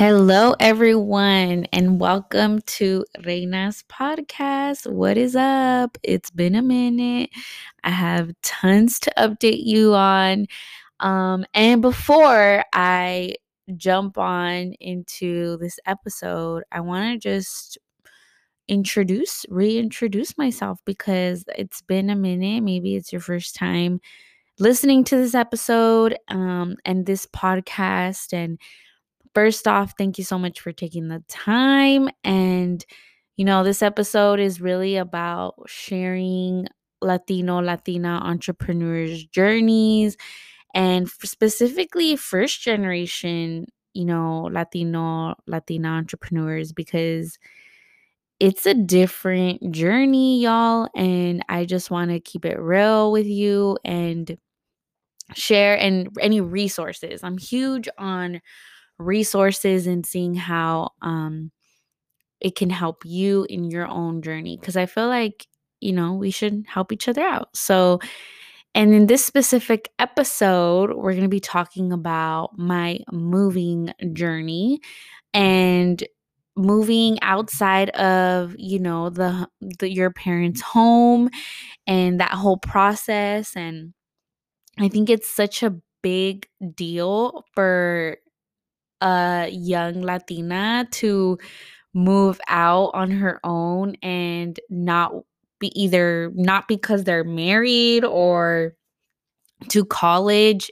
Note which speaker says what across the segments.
Speaker 1: Hello, everyone, and welcome to Reina's podcast. What is up? It's been a minute. I have tons to update you on. Um, and before I jump on into this episode, I want to just introduce, reintroduce myself because it's been a minute. Maybe it's your first time listening to this episode um, and this podcast. And First off, thank you so much for taking the time. And, you know, this episode is really about sharing Latino, Latina entrepreneurs' journeys and specifically first generation, you know, Latino, Latina entrepreneurs because it's a different journey, y'all. And I just want to keep it real with you and share and any resources. I'm huge on resources and seeing how um, it can help you in your own journey. Because I feel like, you know, we should help each other out. So, and in this specific episode, we're going to be talking about my moving journey and moving outside of you know the, the your parents home and that whole process and i think it's such a big deal for a young Latina to move out on her own and not be either not because they're married or to college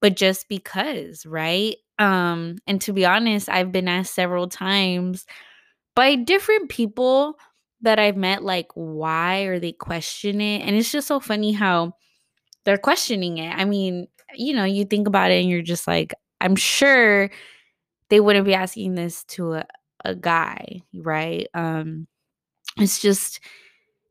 Speaker 1: but just because right? Um and to be honest i've been asked several times by different people that i've met like why or they question it and it's just so funny how they're questioning it. I mean you know you think about it and you're just like i'm sure they wouldn't be asking this to a, a guy, right? Um, it's just,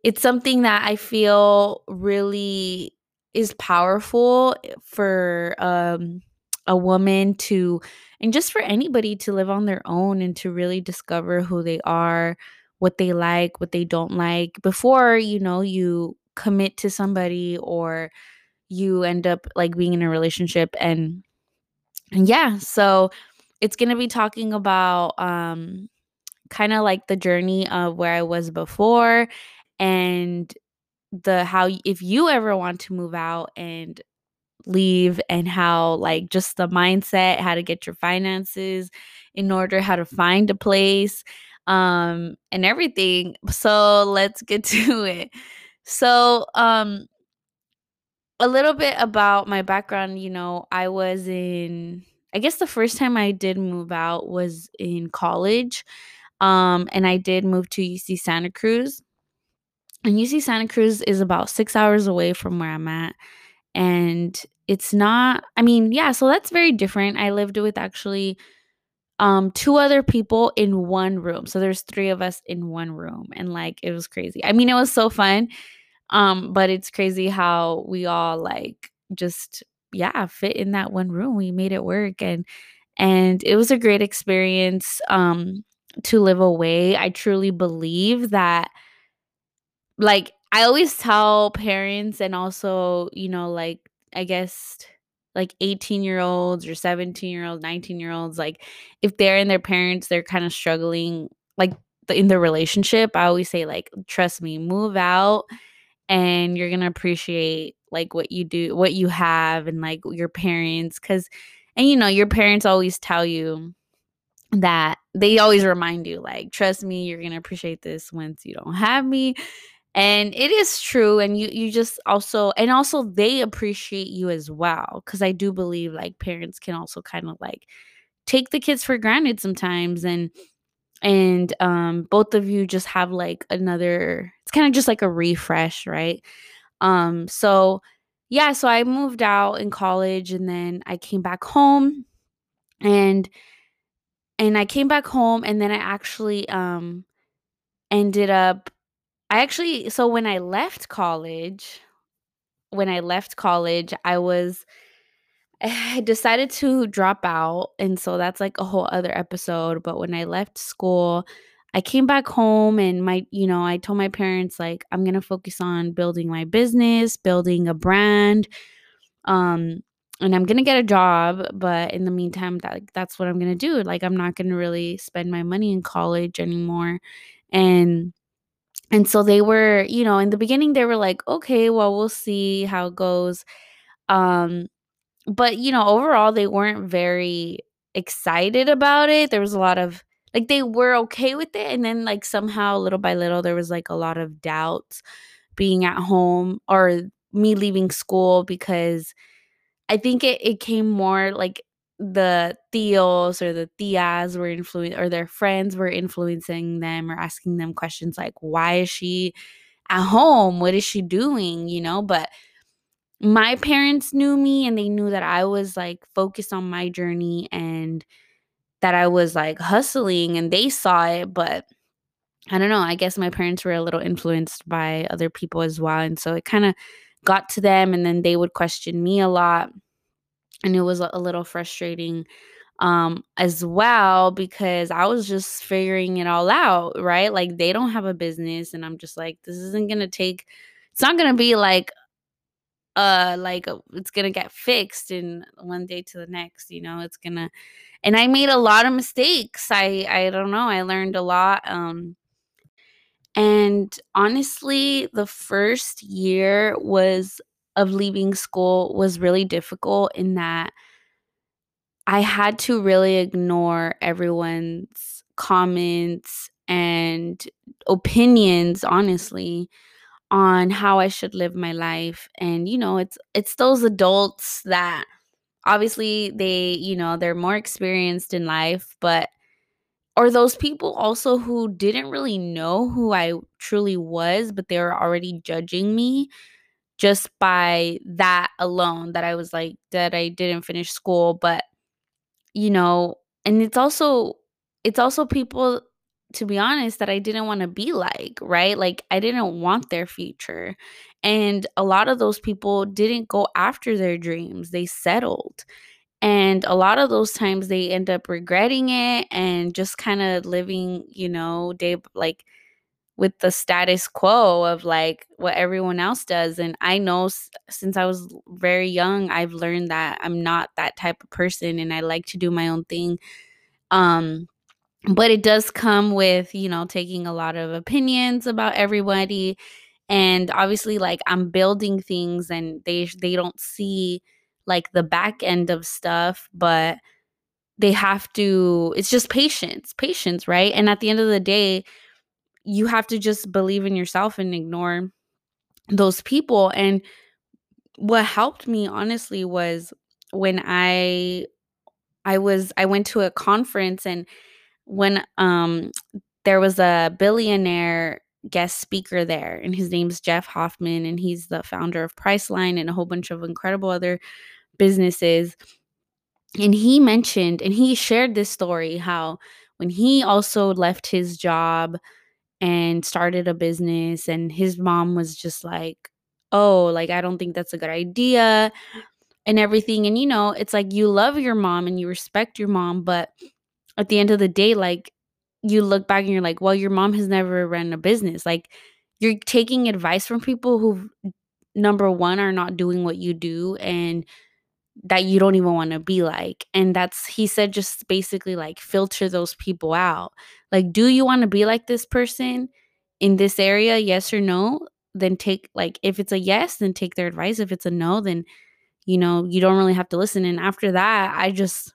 Speaker 1: it's something that I feel really is powerful for um, a woman to, and just for anybody to live on their own and to really discover who they are, what they like, what they don't like before, you know, you commit to somebody or you end up like being in a relationship and and yeah so it's going to be talking about um kind of like the journey of where I was before and the how if you ever want to move out and leave and how like just the mindset how to get your finances in order how to find a place um and everything so let's get to it. So um a little bit about my background you know i was in I guess the first time I did move out was in college. Um, and I did move to UC Santa Cruz. And UC Santa Cruz is about six hours away from where I'm at. And it's not, I mean, yeah, so that's very different. I lived with actually um two other people in one room. So there's three of us in one room. And like it was crazy. I mean, it was so fun. Um, but it's crazy how we all like just yeah, fit in that one room. We made it work and and it was a great experience um to live away. I truly believe that like I always tell parents and also, you know, like I guess like 18 year olds or 17 year olds, 19 year olds, like if they're in their parents, they're kind of struggling like in their relationship. I always say, like, trust me, move out and you're gonna appreciate like what you do what you have and like your parents because and you know your parents always tell you that they always remind you like trust me you're gonna appreciate this once you don't have me. And it is true and you you just also and also they appreciate you as well because i do believe like parents can also kind of like take the kids for granted sometimes and and um both of you just have like another it's kind of just like a refresh right um so yeah so i moved out in college and then i came back home and and i came back home and then i actually um ended up i actually so when i left college when i left college i was I decided to drop out. And so that's like a whole other episode. But when I left school, I came back home and my, you know, I told my parents, like, I'm going to focus on building my business, building a brand. Um, and I'm gonna get a job, but in the meantime, that that's what I'm gonna do. Like I'm not gonna really spend my money in college anymore. And and so they were, you know, in the beginning they were like, okay, well, we'll see how it goes. Um, but you know, overall they weren't very excited about it. There was a lot of like they were okay with it, and then like somehow little by little there was like a lot of doubts being at home or me leaving school because I think it, it came more like the tios or the tias were influencing or their friends were influencing them or asking them questions like why is she at home? What is she doing? you know but my parents knew me and they knew that I was like focused on my journey and that I was like hustling and they saw it but I don't know I guess my parents were a little influenced by other people as well and so it kind of got to them and then they would question me a lot and it was a little frustrating um as well because I was just figuring it all out, right? Like they don't have a business and I'm just like this isn't going to take it's not going to be like uh like uh, it's to get fixed in one day to the next, you know? It's to and I made a lot of mistakes. I I don't know, I learned a lot um and honestly, the first year was of leaving school was really difficult in that I had to really ignore everyone's comments and opinions, honestly, on how I should live my life. And you know, it's it's those adults that obviously they, you know, they're more experienced in life, but or those people also who didn't really know who I truly was, but they were already judging me just by that alone that I was like that I didn't finish school, but you know, and it's also it's also people to be honest that I didn't want to be like, right? Like I didn't want their future. And a lot of those people didn't go after their dreams. They settled. And a lot of those times they end up regretting it and just kind of living, you know, day like with the status quo of like what everyone else does. And I know since I was very young, I've learned that I'm not that type of person and I like to do my own thing. Um, but it does come with, you know, taking a lot of opinions about everybody. And obviously, like I'm building things and they they don't see like the back end of stuff, but they have to it's just patience, patience, right? And at the end of the day, you have to just believe in yourself and ignore those people. And what helped me honestly was when I I was I went to a conference and when um there was a billionaire guest speaker there and his name's Jeff Hoffman and he's the founder of Priceline and a whole bunch of incredible other businesses. And he mentioned and he shared this story how when he also left his job and started a business and his mom was just like oh like i don't think that's a good idea and everything. And you know it's like you love your mom and you respect your mom but at the end of the day like you look back and you're like well your mom has never run a business like you're taking advice from people who number one are not doing what you do and that you don't even want to be like. And that's, he said, just basically like filter those people out. Like, do you want to be like this person in this area? Yes or no? Then take, like, if it's a yes, then take their advice. If it's a no, then, you know, you don't really have to listen. And after that, I just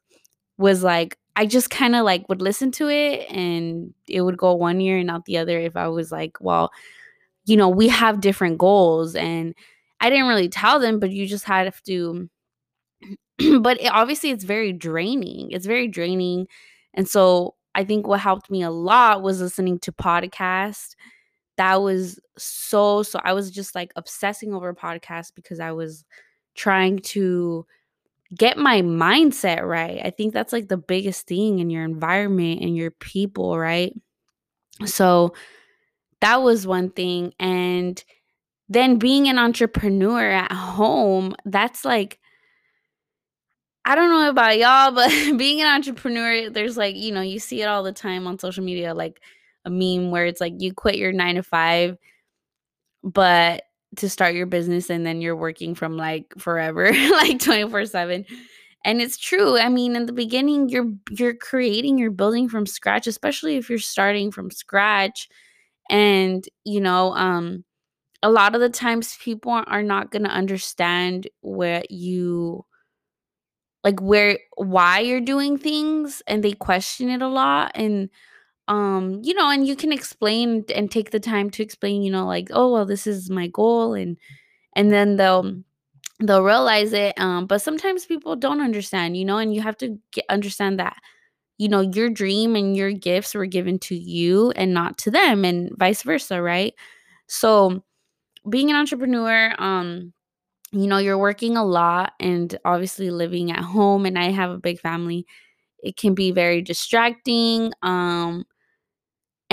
Speaker 1: was like, I just kind of like would listen to it and it would go one year and not the other if I was like, well, you know, we have different goals. And I didn't really tell them, but you just have to but it, obviously it's very draining. It's very draining. And so I think what helped me a lot was listening to podcasts. That was so so I was just like obsessing over podcasts because I was trying to get my mindset right. I think that's like the biggest thing in your environment and your people, right? So that was one thing and then being an entrepreneur at home, that's like I don't know about y'all, but being an entrepreneur, there's like, you know, you see it all the time on social media, like a meme where it's like you quit your nine to five, but to start your business and then you're working from like forever, like 24/7. And it's true. I mean, in the beginning you're you're creating, you're building from scratch, especially if you're starting from scratch and, you know, um a lot of the times people are not going to understand what you like where why you're doing things and they question it a lot and um you know and you can explain and take the time to explain you know like oh well this is my goal and and then they'll they'll realize it um but sometimes people don't understand you know and you have to get, understand that you know your dream and your gifts were given to you and not to them and vice versa right? So being an entrepreneur um you know you're working a lot and obviously living at home and i have a big family it can be very distracting um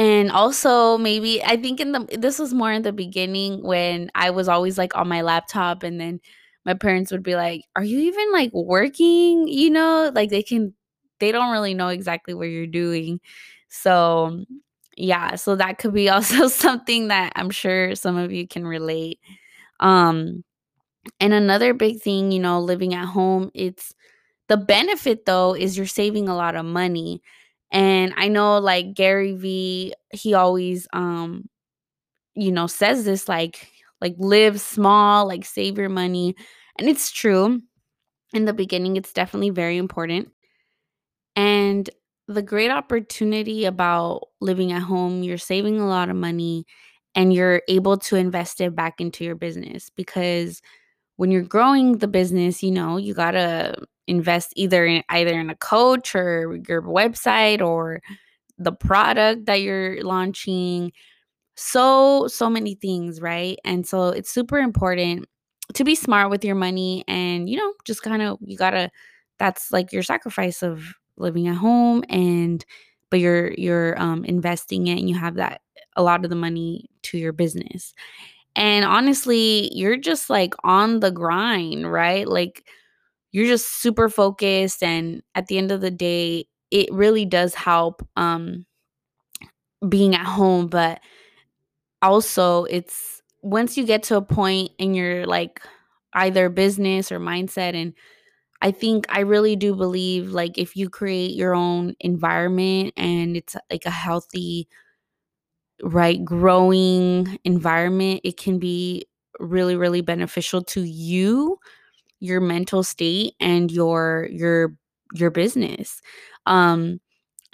Speaker 1: and also maybe I think in the this was more in the beginning when I was always like on my laptop and then my parents would be like, "Are you even like working?" You know, like they can they don't really know exactly what you're doing. So, yeah, so that could be also something that I'm sure some of you can relate. Um and another big thing, you know, living at home, it's the benefit though is you're saving a lot of money. And I know like Gary Vee, he always um you know says this like like live small, like save your money. And it's true. In the beginning it's definitely very important. And the great opportunity about living at home, you're saving a lot of money and you're able to invest it back into your business because when you're growing the business, you know, you got to invest either in either in a coach or your website or the product that you're launching. So so many things, right? And so it's super important to be smart with your money and you know, just kind of you got to that's like your sacrifice of living at home and but you're you're um investing it and you have that a lot of the money to your business. And honestly, you're just like on the grind, right? Like you're just super focused and at the end of the day, it really does help um being at home, but also it's once you get to a point in your like either business or mindset and I think I really do believe like if you create your own environment and it's like a healthy right growing environment it can be really really beneficial to you your mental state and your your your business. Um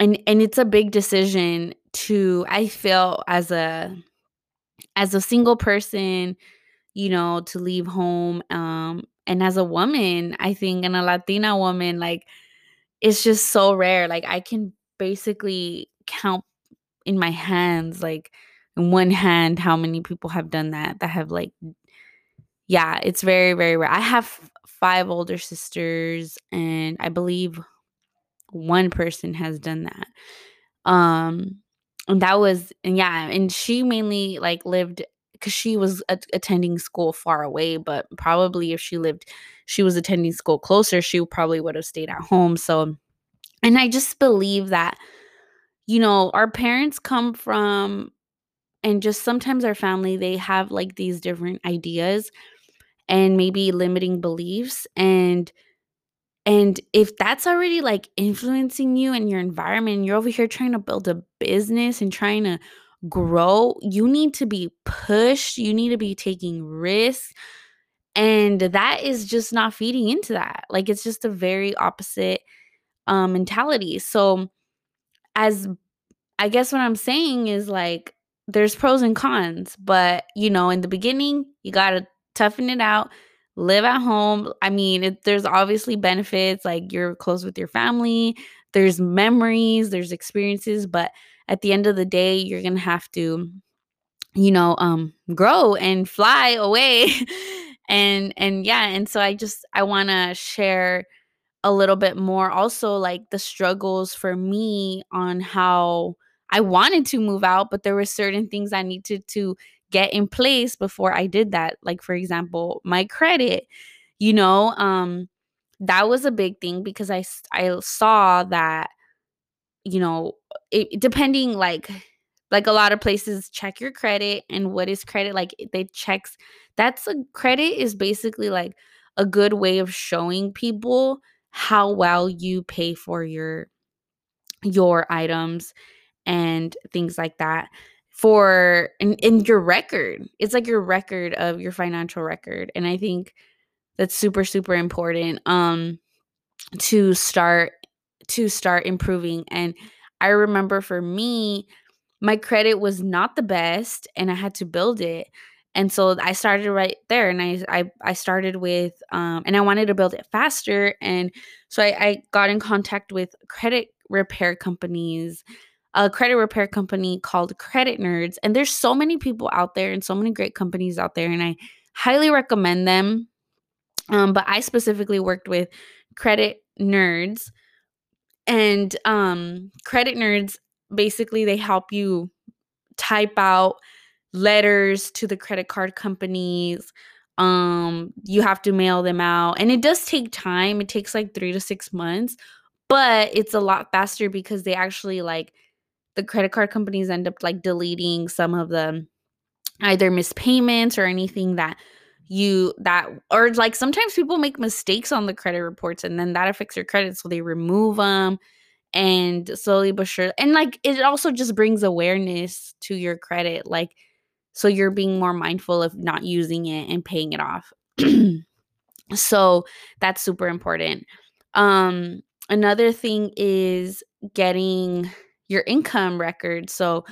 Speaker 1: and and it's a big decision to i feel as a as a single person you know to leave home um and as a woman i think and a latina woman like it's just so rare like i can basically count in my hands like in one hand how many people have done that that have like yeah it's very very rare. I have five older sisters and i believe one person has done that. Um and that was and yeah and she mainly like lived because she was a- attending school far away but probably if she lived she was attending school closer she probably would have stayed at home so and i just believe that you know, our parents come from and just sometimes our family they have like these different ideas and maybe limiting beliefs and and if that's already like influencing you and your environment and you're over here trying to build a business and trying to grow you need to be pushed you need to be taking risks and that is just not feeding into that. Like it's just a very opposite um mentality. So as I guess what I'm saying is like there's pros and cons, but you know, in the beginning, you got to toughen it out, live at home. I mean, it, there's obviously benefits like you're close with your family, there's memories, there's experiences, but at the end of the day, you're going to have to you know, um grow and fly away. and and yeah, and so I just I want to share a little bit more also like the struggles for me on how I wanted to move out, but there were certain things I needed to get in place before I did that. Like for example, my credit, you know, um that was a big thing because I I saw that you know, it, depending like like a lot of places check your credit and what is credit like they checks that's a credit is basically like a good way of showing people how well you pay for your your items and things like that for in, in your record it's like your record of your financial record and i think that's super super important um to start to start improving and i remember for me my credit was not the best and I had to build it. And so I started right there and I I, I started with um and I wanted to build it faster. And so I, I got in contact with credit repair companies, a credit repair company called Credit Nerds. And there's so many people out there and so many great companies out there. And I highly recommend them. Um, but I specifically worked with Credit Nerds. And um Credit Nerds basically they help you type out letters to the credit card companies um you have to mail them out and it does take time it takes like 3 to 6 months but it's a lot faster because they actually like the credit card companies end up like deleting some of the either mispayments or anything that you that or like sometimes people make mistakes on the credit reports and then that affects your credit so they remove them and slowly but sure and like it also just brings awareness to your credit like so you're being more mindful of not using it and paying it off. So that's super important. Um another thing is getting your income record. So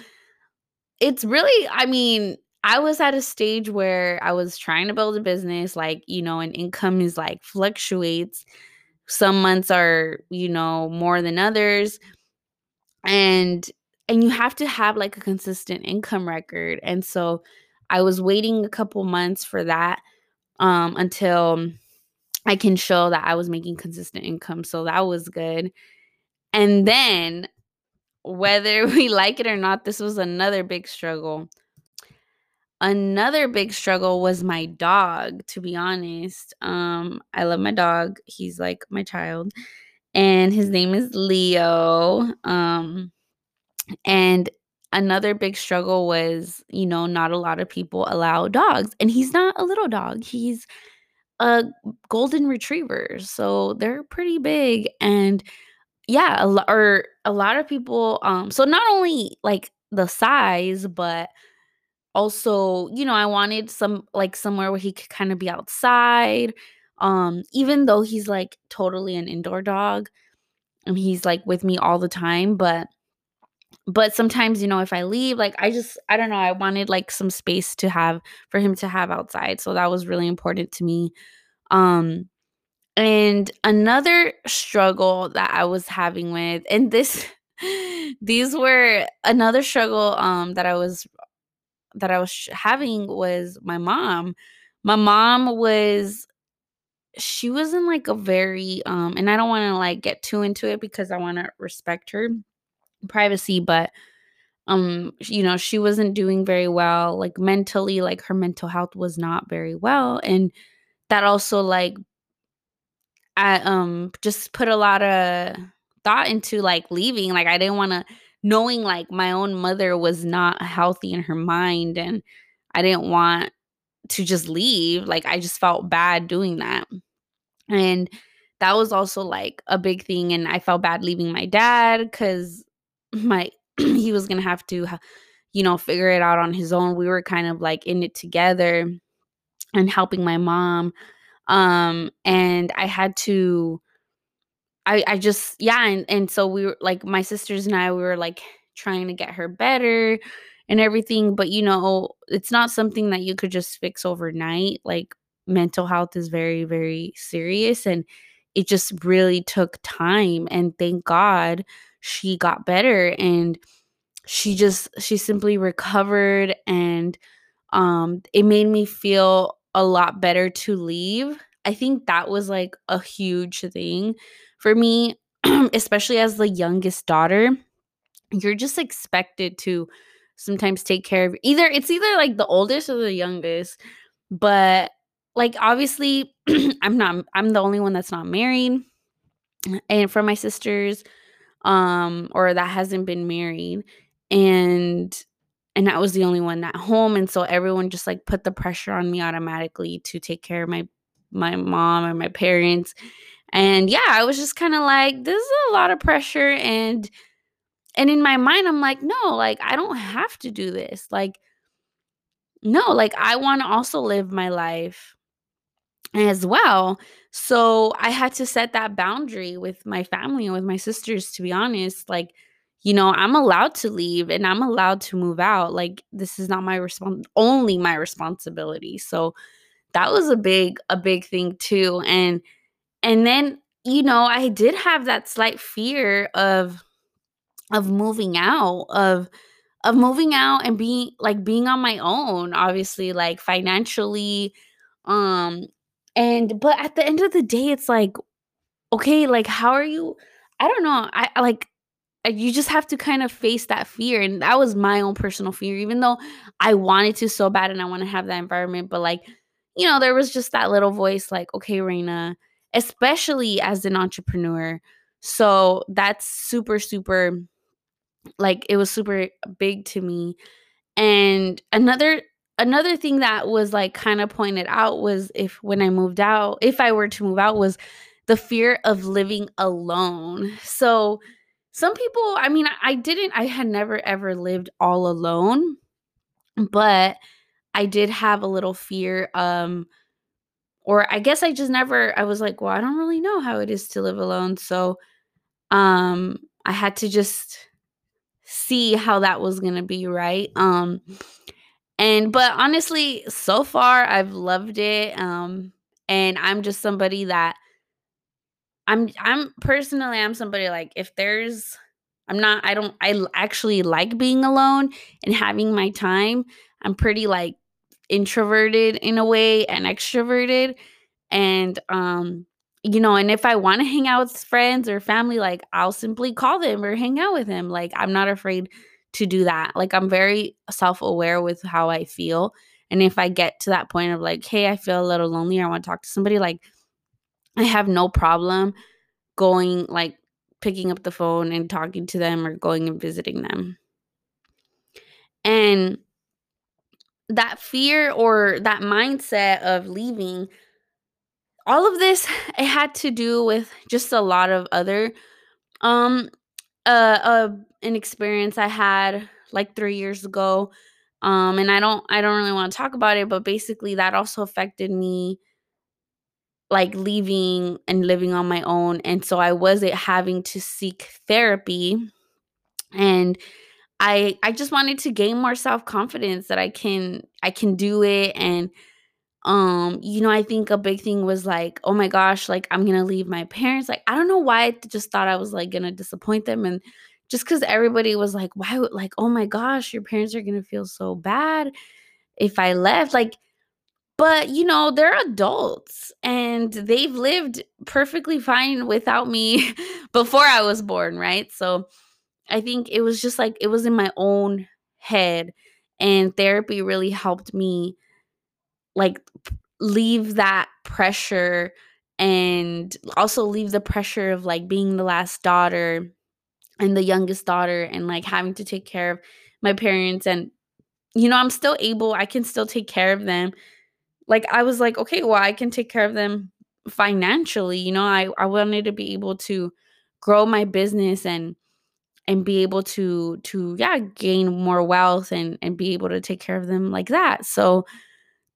Speaker 1: it's really i mean i was at a stage where i was trying to build a business like you know and income is like fluctuates. Some months are you know more than others. And and you have to have like a consistent income record and so i was waiting a couple months for that um until i can show that i was making consistent income so that was good. And then whether we like it or not this was another big struggle. Another big struggle was my dog to be honest um i love my dog he's like my child and his name is leo um and another big struggle was you know not a lot of people allow dogs and he's not a little dog he's a golden retriever so they're pretty big and yeah a lot or a lot of people um so not only like the size but also, you know, I wanted some like somewhere where he could kind of be outside. Um, even though he's like totally an indoor dog and he's like with me all the time, but but sometimes, you know, if I leave, like I just I don't know, I wanted like some space to have for him to have outside. So that was really important to me. Um and another struggle that I was having with and this these were another struggle um that I was that I was having was my mom. My mom was she was in like a very um and I don't want to like get too into it because I want to respect her privacy, but um you know, she wasn't doing very well like mentally like her mental health was not very well and that also like I um just put a lot of thought into like leaving like I didn't want to knowing like my own mother was not healthy in her mind and I didn't want to just leave. Like I just felt bad doing that. And that was also like a big thing and I felt bad leaving my dad cuz my he was to have to you know figure it out on his own. We were kind of like in it together and helping my mom um and I had to I I just yeah, and and so we were like my sisters and I we were like trying to get her better and everything, but you know, it's not something that you could just fix overnight. Like mental health is very very serious and it just really took time and thank God she got better and she just she simply recovered and um it made me feel a lot better to leave. I think that was like a huge thing for me, especially as the youngest daughter, you're just expected to sometimes take care of either it's either like the oldest or the youngest, but like obviously I'm not I'm the only one that's not married. And for my sisters um or that hasn't been married and and I was the only one at home and so everyone just like put the pressure on me automatically to take care of my my mom and my parents and yeah I was just kind of like this is a lot of pressure and and in my mind I'm like no like I don't have to do this like no like I want to also live my life as well so I had to set that boundary with my family and with my sisters to be honest like you know, I'm allowed to leave and I'm allowed to move out. Like this is not my response only my responsibility. So that was a big a big thing too. And and then, you know, I did have that slight fear of of moving out, of of moving out and being like being on my own, obviously like financially um and but at the end of the day it's like okay, like how are you I don't know. I like you just have to kind of face that fear and that was my own personal fear even though i wanted to so bad and i want to have that environment but like you know there was just that little voice like okay reina especially as an entrepreneur so that's super super like it was super big to me and another another thing that was like kind of pointed out was if when i moved out if i were to move out was the fear of living alone so some people, I mean, I didn't, I had never ever lived all alone, but I did have a little fear. Um, or I guess I just never, I was like, well, I don't really know how it is to live alone. So, um, I had to just see how that was to be, right? Um, and, but honestly, so far I've loved it. Um, and I'm just somebody that I'm I'm personally I'm somebody like if there's I'm not I don't I actually like being alone and having my time. I'm pretty like introverted in a way and extroverted and um you know and if I want to hang out with friends or family like I'll simply call them or hang out with them. Like I'm not afraid to do that. Like I'm very self-aware with how I feel and if I get to that point of like hey, I feel a little lonely, I want to talk to somebody like I have no problem going like picking up the phone and talking to them or going and visiting them. And that fear or that mindset of leaving all of this it had to do with just a lot of other um uh, uh an experience I had like 3 years ago um and I don't I don't really want to talk about it but basically that also affected me like leaving and living on my own and so I wasn't having to seek therapy and I I just wanted to gain more self-confidence that I can I can do it and um you know I think a big thing was like oh my gosh like I'm going to leave my parents like I don't know why I just thought I was like going to disappoint them and just cuz everybody was like why like oh my gosh your parents are going to feel so bad if I left like but, you know, they're adults and they've lived perfectly fine without me before I was born, right? So I think it was just like it was in my own head and therapy really helped me like leave that pressure and also leave the pressure of like being the last daughter and the youngest daughter and like having to take care of my parents and you know I'm still able I can still take care of them like I was like, okay, well, I can take care of them financially. You know, I, I wanted to be able to grow my business and and be able to to yeah gain more wealth and and be able to take care of them like that so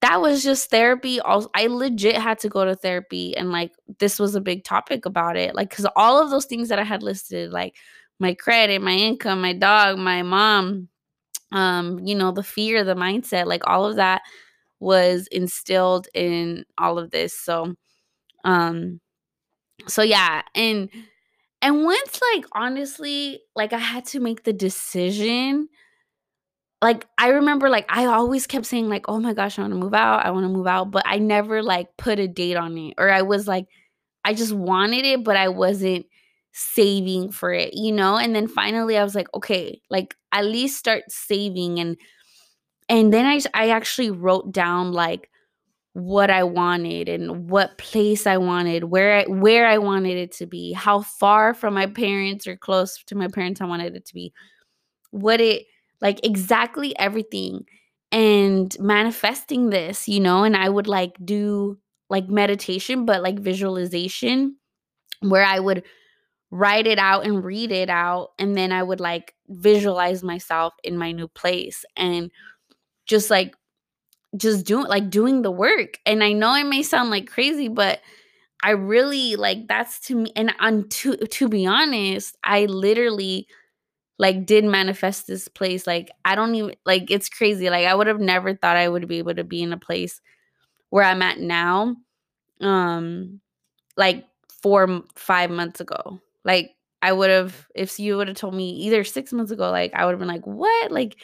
Speaker 1: that was just therapy also i legit had to go to therapy and like this was a big topic about it like because all of those things that i had listed like my credit my income my dog my mom um you know the fear the mindset like all of that was instilled in all of this. So um so yeah, and and once like honestly, like I had to make the decision like I remember like I always kept saying like, "Oh my gosh, I want to move out. I want to move out," but I never like put a date on it or I was like I just wanted it, but I wasn't saving for it, you know? And then finally I was like, "Okay, like at least start saving and and then I I actually wrote down like what I wanted and what place I wanted, where I, where I wanted it to be, how far from my parents or close to my parents I wanted it to be. what it like exactly everything and manifesting this, you know, and I would like do like meditation, but like visualization where I would write it out and read it out. And then I would like visualize myself in my new place and just like, just doing like doing the work. And I know it may sound like crazy, but I really like that's to me. And on to to be honest, I literally like did manifest this place. Like I don't even like it's crazy. Like I would have never thought I would be able to be in a place where I'm at now. Um like four five months ago. Like I would have if you would have told me either six months ago, like I would have been like, what? Like,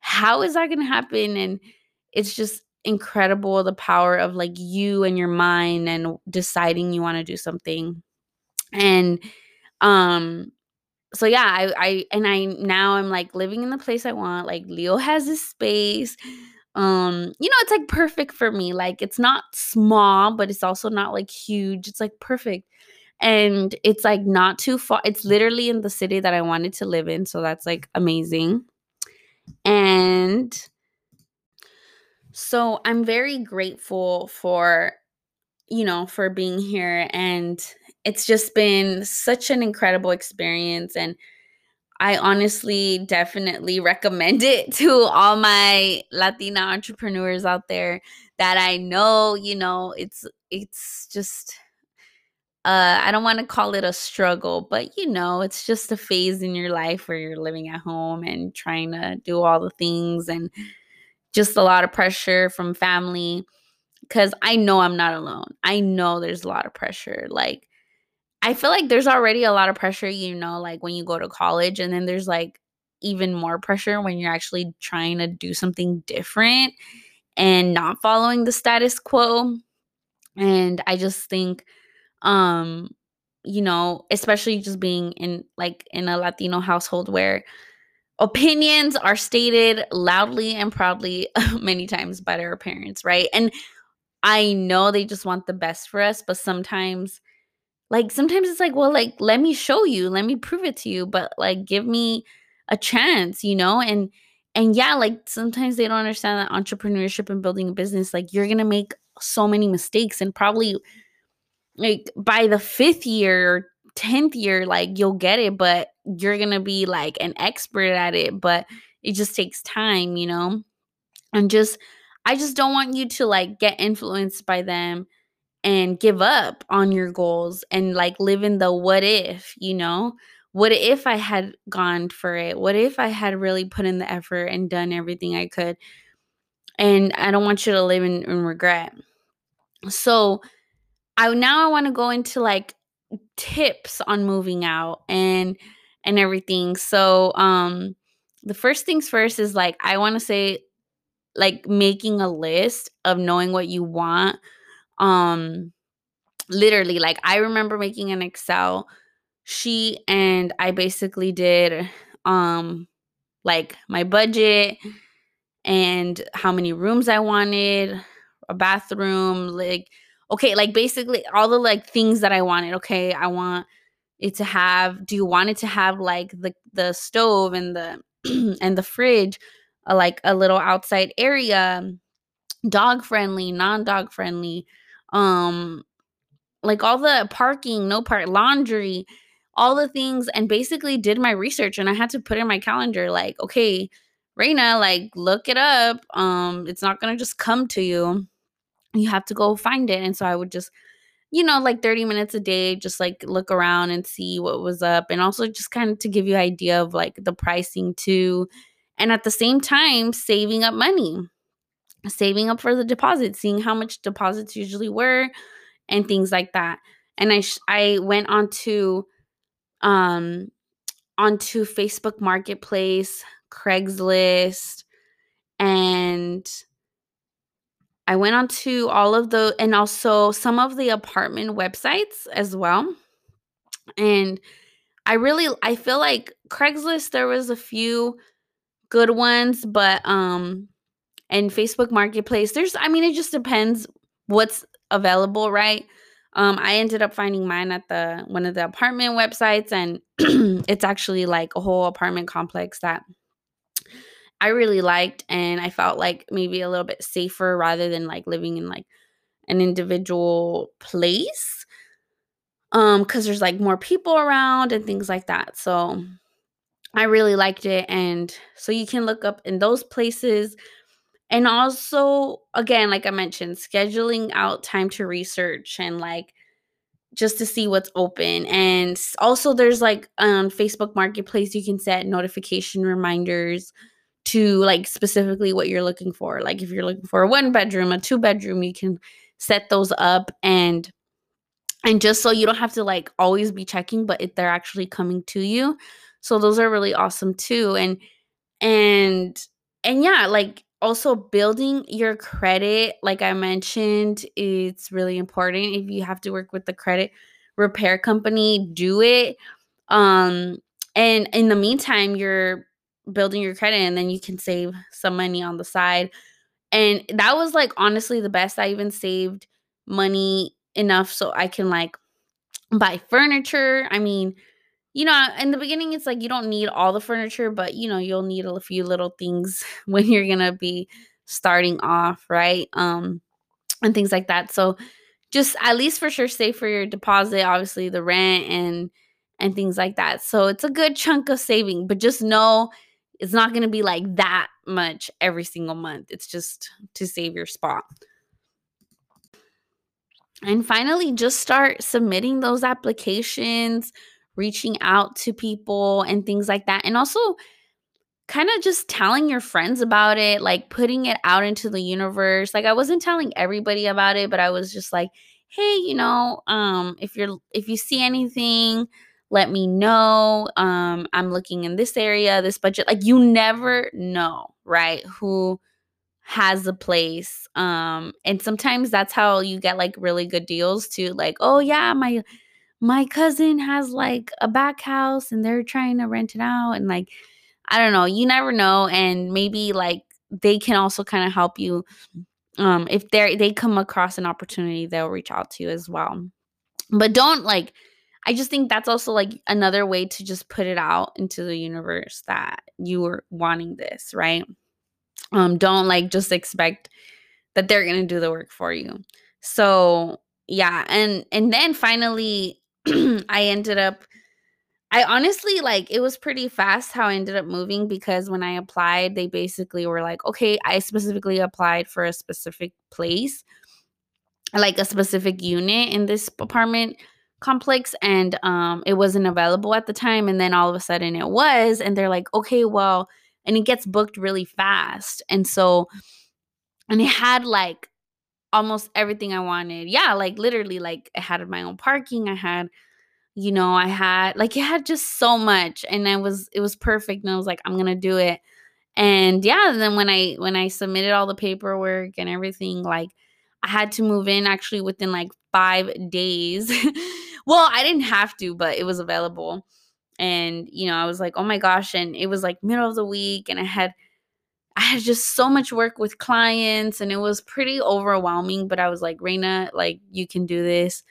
Speaker 1: how is that gonna happen? And it's just incredible the power of like you and your mind and deciding you want to do something. And um so yeah, I I and I now I'm like living in the place I want. Like Leo has his space. Um, you know, it's like perfect for me. Like it's not small, but it's also not like huge. It's like perfect. And it's like not too far. It's literally in the city that I wanted to live in, so that's like amazing. And so I'm very grateful for you know, for being here and it's just been such an incredible experience and I honestly definitely recommend it to all my Latina entrepreneurs out there that I know, you know, it's it's just uh I don't want to call it a struggle, but you know, it's just a phase in your life where you're living at home and trying to do all the things and just a lot of pressure from family cuz I know I'm not alone. I know there's a lot of pressure like I feel like there's already a lot of pressure, you know, like when you go to college, and then there's like even more pressure when you're actually trying to do something different and not following the status quo. And I just think, um, you know, especially just being in like in a Latino household where opinions are stated loudly and proudly many times by our parents, right? And I know they just want the best for us, but sometimes like sometimes it's like, well, like let me show you, let me prove it to you, but like give me a chance, you know? And and yeah, like sometimes they don't understand that entrepreneurship and building a business, like you're gonna make so many mistakes and probably like by the fifth year 10th year, like you'll get it, but you're gonna be like an expert at it, but it just takes time, you know? And just I just don't want you to like get influenced by them and give up on your goals and like live in the what if, you know? What if I had gone for it? What if I had really put in the effort and done everything I could? And I don't want you to live in, in regret. So I now I want to go into like tips on moving out and and everything. So um the first things first is like I want to say like making a list of knowing what you want um literally like i remember making an excel sheet and i basically did um like my budget and how many rooms i wanted a bathroom like okay like basically all the like things that i wanted okay i want it to have do you want it to have like the the stove and the and the fridge uh, like a little outside area dog friendly non dog friendly um like all the parking, no part laundry, all the things, and basically did my research. And I had to put in my calendar, like, okay, Reina, like, look it up. Um, it's not gonna just come to you. You have to go find it. And so I would just, you know, like 30 minutes a day, just like look around and see what was up. And also just kind of to give you idea of like the pricing too. And at the same time, saving up money saving up for the deposit, seeing how much deposits usually were and things like that. And I sh- I went onto um onto Facebook Marketplace, Craigslist, and I went onto all of the and also some of the apartment websites as well. And I really I feel like Craigslist there was a few good ones, but um and Facebook Marketplace. There's, I mean, it just depends what's available, right? Um, I ended up finding mine at the one of the apartment websites, and it's actually like a whole apartment complex that I really liked and I felt like maybe a little bit safer rather than like living in like an individual place. Um cuz there's like more people around and things like that. So I really liked it and so you can look up in those places and also again like I mentioned scheduling out time to research and like just to see what's open. And also, there's like on Facebook Marketplace, you can set notification reminders to like specifically what you're looking for. Like if you're looking for a one bedroom, a two bedroom, you can set those up and and just so you don't have to like always be checking but if they're actually coming to you. So those are really awesome too. And and and yeah like also building your credit like i mentioned it's really important. If you have to work with the credit repair company do it. Um and in the meantime you're building your credit and then you can save some money on the side and that was like honestly the best i even saved money enough so i can like buy furniture i mean you know, in the beginning, it's like you don't need all the furniture, but you know, you'll need a few little things when you're gonna be starting off, right? Um, and things like that. So just at least for sure save for your deposit, obviously the rent and and things like that. So it's a good chunk of saving, but just know it's not gonna be like that much every single month. It's just to save your spot. And finally, just start submitting those applications reaching out to people and things like that. And also kind of just telling your friends about it, like putting it out into the universe. Like I wasn't telling everybody about it, but I was just like, "Hey, you know, um if you're if you see anything, let me know. Um I'm looking in this area, this budget. Like you never know, right? Who has a place um and sometimes that's how you get like really good deals too like oh yeah my my cousin has like a back house and they're trying to rent it out and like I don't know, you never know and maybe like they can also kind of help you um if they they come across an opportunity they'll reach out to you as well. But don't like I just think that's also like another way to just put it out into the universe that you were wanting this, right? Um don't like just expect that they're to do the work for you. So, yeah, and and then finally I ended up I honestly like it was pretty fast how I ended up moving because when I applied, they basically were like, okay, I specifically applied for a specific place, like a specific unit in this apartment complex, and um, it wasn't available at the time. And then all of a sudden it was, and they're like, okay, well, and it gets booked really fast. And so, and it had like almost everything I wanted. Yeah, like literally, like I had my own parking. I had, you know, I had like it had just so much, and I was it was perfect. And I was like, I'm gonna do it. And yeah, and then when I when I submitted all the paperwork and everything, like I had to move in actually within like five days. well, I didn't have to, but it was available. And you know, I was like, oh my gosh, and it was like middle of the week, and I had I had just so much work with clients and it was pretty overwhelming. But I was like, Reyna, like, you can do this.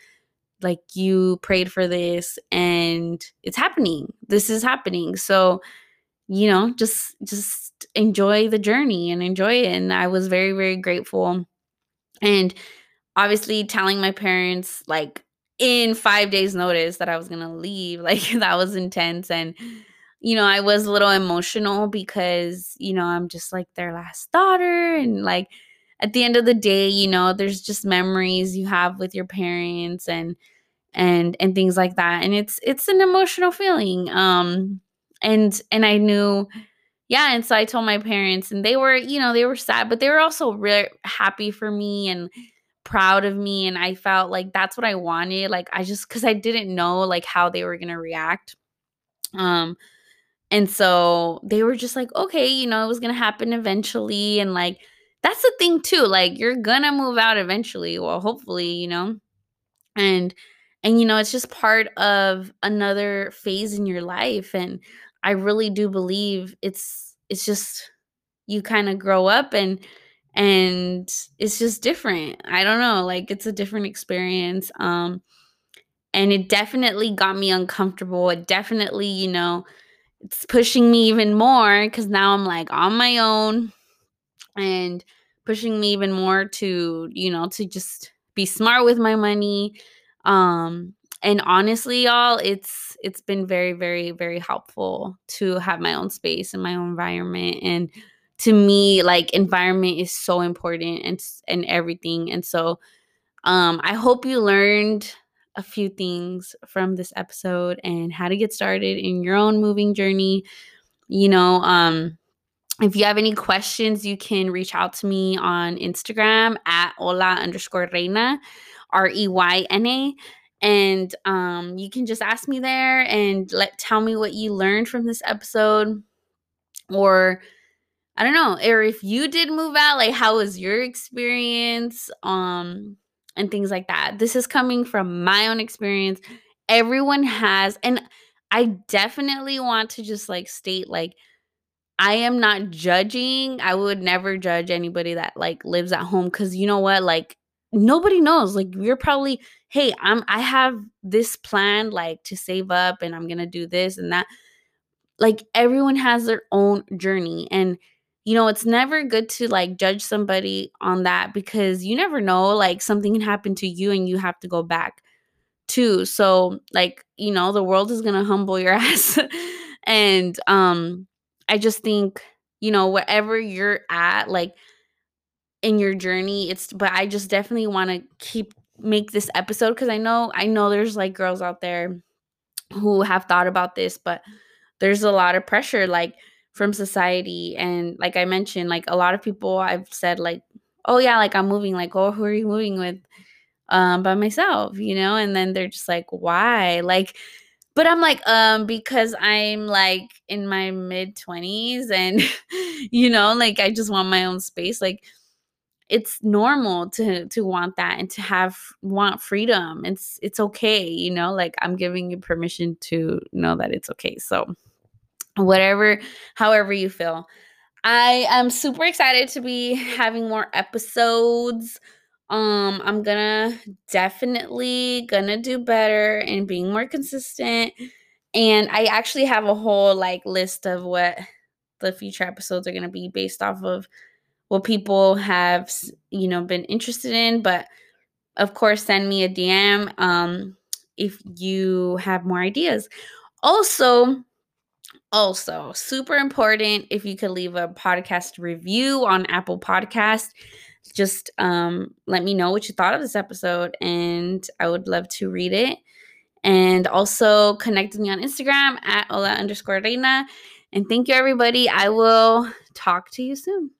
Speaker 1: Like, you prayed for this and it's happening. This is happening. So, you know, just, just enjoy the journey and enjoy it. And I was very, very grateful. And obviously telling my parents, like, in five days' notice that I was gonna leave, like, that was intense. And, you know, I was a little emotional because, you know, I'm just like their last daughter. And like at the end of the day, you know, there's just memories you have with your parents and, and, and things like that. And it's, it's an emotional feeling. Um, and, and I knew, yeah. And so I told my parents and they were, you know, they were sad, but they were also really happy for me and, proud of me and I felt like that's what I wanted like I just cuz I didn't know like how they were going to react um and so they were just like, okay, you know, it was going to happen eventually. And like, that's the thing too. Like, you're going to move out eventually. Well, hopefully, you know. And, and, you know, it's just part of another phase in your life. And I really do believe it's, it's just, you kind of grow up and, and it's just different. I don't know. Like, it's a different experience. Um, and it definitely got me uncomfortable. It definitely, you know, it's pushing me even more because now I'm like on my own and pushing me even more to, you know, to just be smart with my money. Um, and honestly, y'all, it's it's been very, very, very helpful to have my own space and my own environment. And to me, like environment is so important and and everything. And so um I hope you learned a few things from this episode and how to get started in your own moving journey. You know, um, if you have any questions, you can reach out to me on Instagram at hola underscore reyna, R E Y N A. And um, you can just ask me there and let tell me what you learned from this episode. Or I don't know, or if you did move out, like how was your experience? Um, and things like that. This is coming from my own experience. Everyone has, and I definitely want to just like state, like, I am not judging. I would never judge anybody that like lives at home because you know what? Like, nobody knows. Like, you're probably, hey, I'm, I have this plan like to save up and I'm gonna do this and that. Like, everyone has their own journey. And you know, it's never good to like judge somebody on that because you never know, like something can happen to you and you have to go back too. So, like, you know, the world is going to humble your ass. and um I just think, you know, wherever you're at, like in your journey, it's but I just definitely want to keep make this episode cuz I know I know there's like girls out there who have thought about this, but there's a lot of pressure like from society and like i mentioned like a lot of people i've said like oh yeah like i'm moving like oh who are you moving with? Um by myself you know and then they're just like why? Like but i'm like um because i'm like in my mid 20s and you know like i just want my own space like it's normal to to want that and to have want freedom. It's it's okay you know like i'm giving you permission to know that it's okay so whatever, however you feel. I am super excited to be having more episodes. Um, I'm gonna definitely gonna do better and being more consistent. And I actually have a whole like list of what the future episodes are gonna be based off of what people have you know been interested in. But of course, send me a DM um if you have more ideas. Also, also, super important if you could leave a podcast review on Apple Podcast. Just um, let me know what you thought of this episode, and I would love to read it. And also connect with me on Instagram at hola underscore reyna. And thank you, everybody. I will talk to you soon.